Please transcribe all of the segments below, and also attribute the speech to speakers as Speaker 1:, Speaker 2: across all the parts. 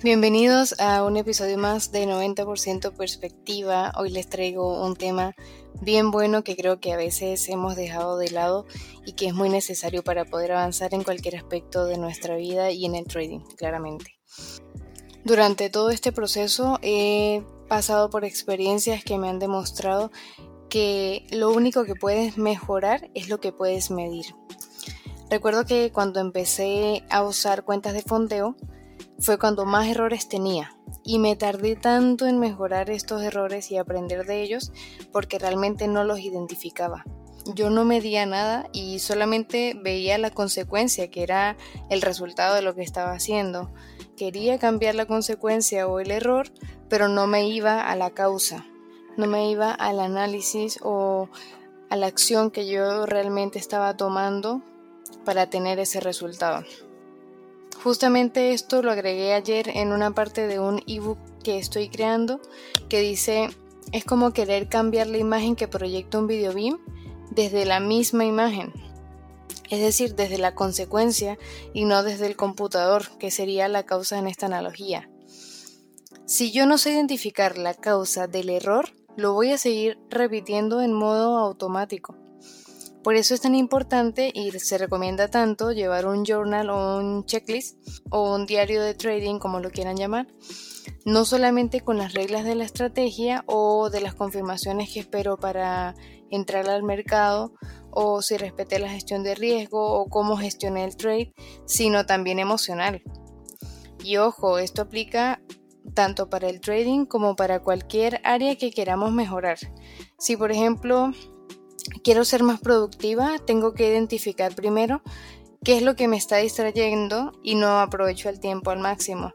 Speaker 1: Bienvenidos a un episodio más de 90% perspectiva. Hoy les traigo un tema bien bueno que creo que a veces hemos dejado de lado y que es muy necesario para poder avanzar en cualquier aspecto de nuestra vida y en el trading, claramente. Durante todo este proceso he pasado por experiencias que me han demostrado que lo único que puedes mejorar es lo que puedes medir. Recuerdo que cuando empecé a usar cuentas de fondeo, fue cuando más errores tenía y me tardé tanto en mejorar estos errores y aprender de ellos porque realmente no los identificaba. Yo no medía nada y solamente veía la consecuencia, que era el resultado de lo que estaba haciendo. Quería cambiar la consecuencia o el error, pero no me iba a la causa, no me iba al análisis o a la acción que yo realmente estaba tomando para tener ese resultado. Justamente esto lo agregué ayer en una parte de un ebook que estoy creando que dice es como querer cambiar la imagen que proyecta un video beam desde la misma imagen. Es decir, desde la consecuencia y no desde el computador, que sería la causa en esta analogía. Si yo no sé identificar la causa del error, lo voy a seguir repitiendo en modo automático. Por eso es tan importante y se recomienda tanto llevar un journal o un checklist o un diario de trading, como lo quieran llamar, no solamente con las reglas de la estrategia o de las confirmaciones que espero para entrar al mercado o si respeté la gestión de riesgo o cómo gestioné el trade, sino también emocional. Y ojo, esto aplica tanto para el trading como para cualquier área que queramos mejorar. Si por ejemplo quiero ser más productiva, tengo que identificar primero qué es lo que me está distrayendo y no aprovecho el tiempo al máximo.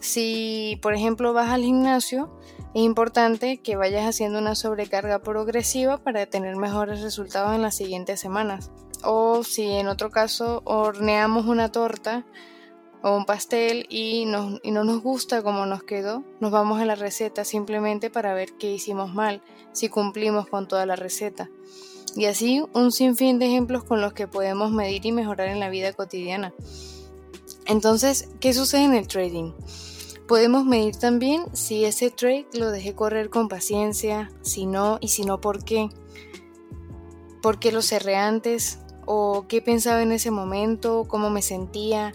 Speaker 1: Si, por ejemplo, vas al gimnasio, es importante que vayas haciendo una sobrecarga progresiva para tener mejores resultados en las siguientes semanas. O si en otro caso horneamos una torta o un pastel y, y no nos gusta cómo nos quedó, nos vamos a la receta simplemente para ver qué hicimos mal, si cumplimos con toda la receta. Y así un sinfín de ejemplos con los que podemos medir y mejorar en la vida cotidiana. Entonces, ¿qué sucede en el trading? Podemos medir también si ese trade lo dejé correr con paciencia, si no y si no por qué. ¿Por qué lo cerré antes? ¿O qué pensaba en ese momento? ¿Cómo me sentía?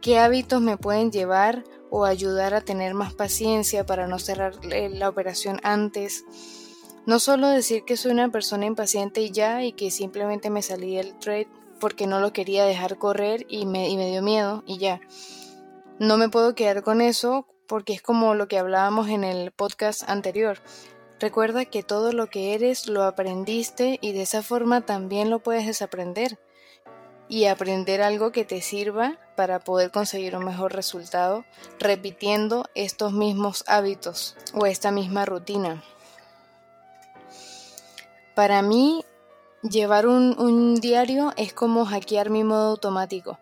Speaker 1: ¿Qué hábitos me pueden llevar o ayudar a tener más paciencia para no cerrar la operación antes? No solo decir que soy una persona impaciente y ya y que simplemente me salí del trade porque no lo quería dejar correr y me, y me dio miedo y ya. No me puedo quedar con eso porque es como lo que hablábamos en el podcast anterior. Recuerda que todo lo que eres lo aprendiste y de esa forma también lo puedes desaprender y aprender algo que te sirva para poder conseguir un mejor resultado repitiendo estos mismos hábitos o esta misma rutina. Para mí, llevar un, diario es como hackear mi modo automático.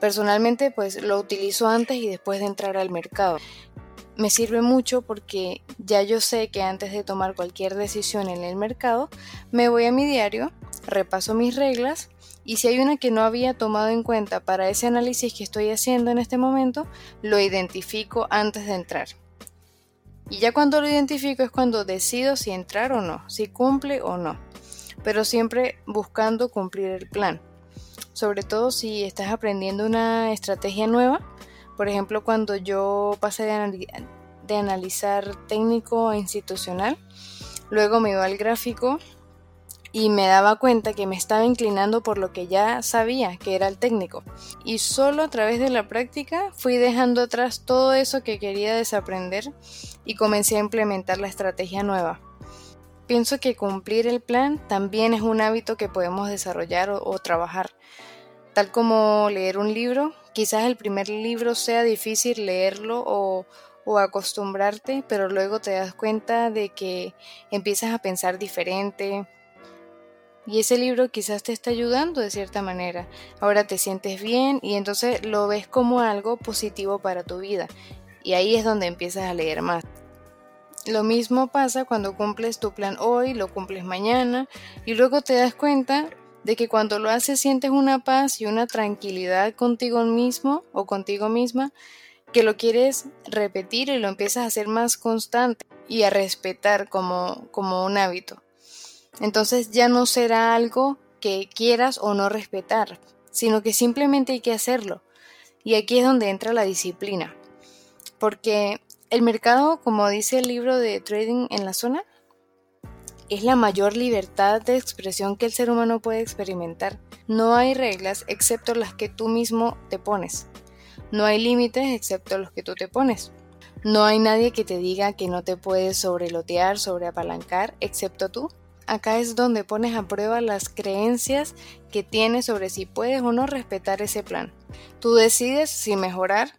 Speaker 1: Personalmente, pues lo utilizo antes y después de entrar al mercado. Me sirve mucho porque ya yo sé que antes de tomar cualquier decisión en el mercado, me voy a mi diario, repaso mis reglas y si hay una que no había tomado en cuenta para ese análisis que estoy haciendo en este momento, lo identifico antes de entrar. Y ya cuando lo identifico es cuando decido si entrar o no, si cumple o no. Pero siempre buscando cumplir el plan. Sobre todo si estás aprendiendo una estrategia nueva. Por ejemplo, cuando yo pasé de, analizar técnico a institucional, luego me iba al gráfico y me daba cuenta que me estaba inclinando por lo que ya sabía, que era el técnico. Y solo a través de la práctica fui dejando atrás todo eso que quería desaprender y comencé a implementar la estrategia nueva. Pienso que cumplir el plan también es un hábito que podemos desarrollar o, trabajar. Tal como leer un libro, quizás el primer libro sea difícil leerlo o, acostumbrarte, pero luego te das cuenta de que empiezas a pensar diferente, y ese libro quizás te está ayudando de cierta manera. Ahora te sientes bien y entonces lo ves como algo positivo para tu vida. Y ahí es donde empiezas a leer más. Lo mismo pasa cuando cumples tu plan hoy, lo cumples mañana y luego te das cuenta de que cuando lo haces sientes una paz y una tranquilidad contigo mismo o contigo misma porque lo quieres repetir y lo empiezas a hacer más constante y a respetar como, como un hábito. Entonces ya no será algo que quieras o no respetar, sino que simplemente hay que hacerlo. Y aquí es donde entra la disciplina. Porque el mercado, como dice el libro de Trading en la zona, es la mayor libertad de expresión que el ser humano puede experimentar. No hay reglas excepto las que tú mismo te pones. No hay límites excepto los que tú te pones. No hay nadie que te diga que no te puedes sobrelotear, sobreapalancar, excepto tú. Acá es donde pones a prueba las creencias que tienes sobre si puedes o no respetar ese plan. Tú decides si mejorar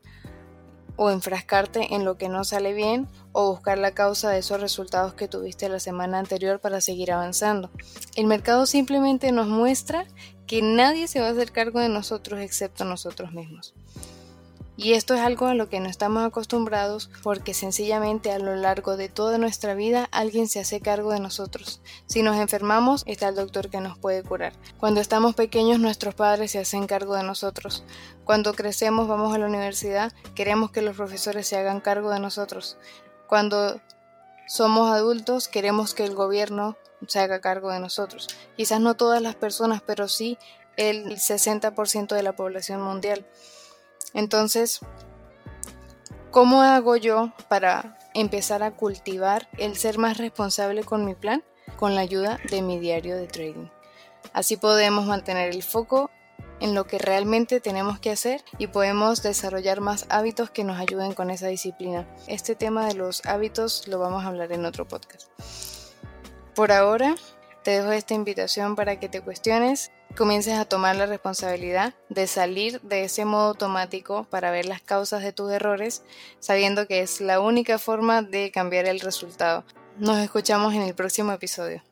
Speaker 1: o enfrascarte en lo que no sale bien o buscar la causa de esos resultados que tuviste la semana anterior para seguir avanzando. El mercado simplemente nos muestra que nadie se va a hacer cargo de nosotros excepto nosotros mismos. Y esto es algo a lo que no estamos acostumbrados porque sencillamente a lo largo de toda nuestra vida alguien se hace cargo de nosotros. Si nos enfermamos, está el doctor que nos puede curar. Cuando estamos pequeños, nuestros padres se hacen cargo de nosotros. Cuando crecemos, vamos a la universidad, queremos que los profesores se hagan cargo de nosotros. Cuando somos adultos, queremos que el gobierno se haga cargo de nosotros. Quizás no todas las personas, pero sí el 60% de la población mundial. Entonces, ¿cómo hago yo para empezar a cultivar el ser más responsable con mi plan? Con la ayuda de mi diario de trading. Así podemos mantener el foco en lo que realmente tenemos que hacer y podemos desarrollar más hábitos que nos ayuden con esa disciplina. Este tema de los hábitos lo vamos a hablar en otro podcast. Por ahora, te dejo esta invitación para que te cuestiones comiences a tomar la responsabilidad de salir de ese modo automático para ver las causas de tus errores, sabiendo que es la única forma de cambiar el resultado. Nos escuchamos en el próximo episodio.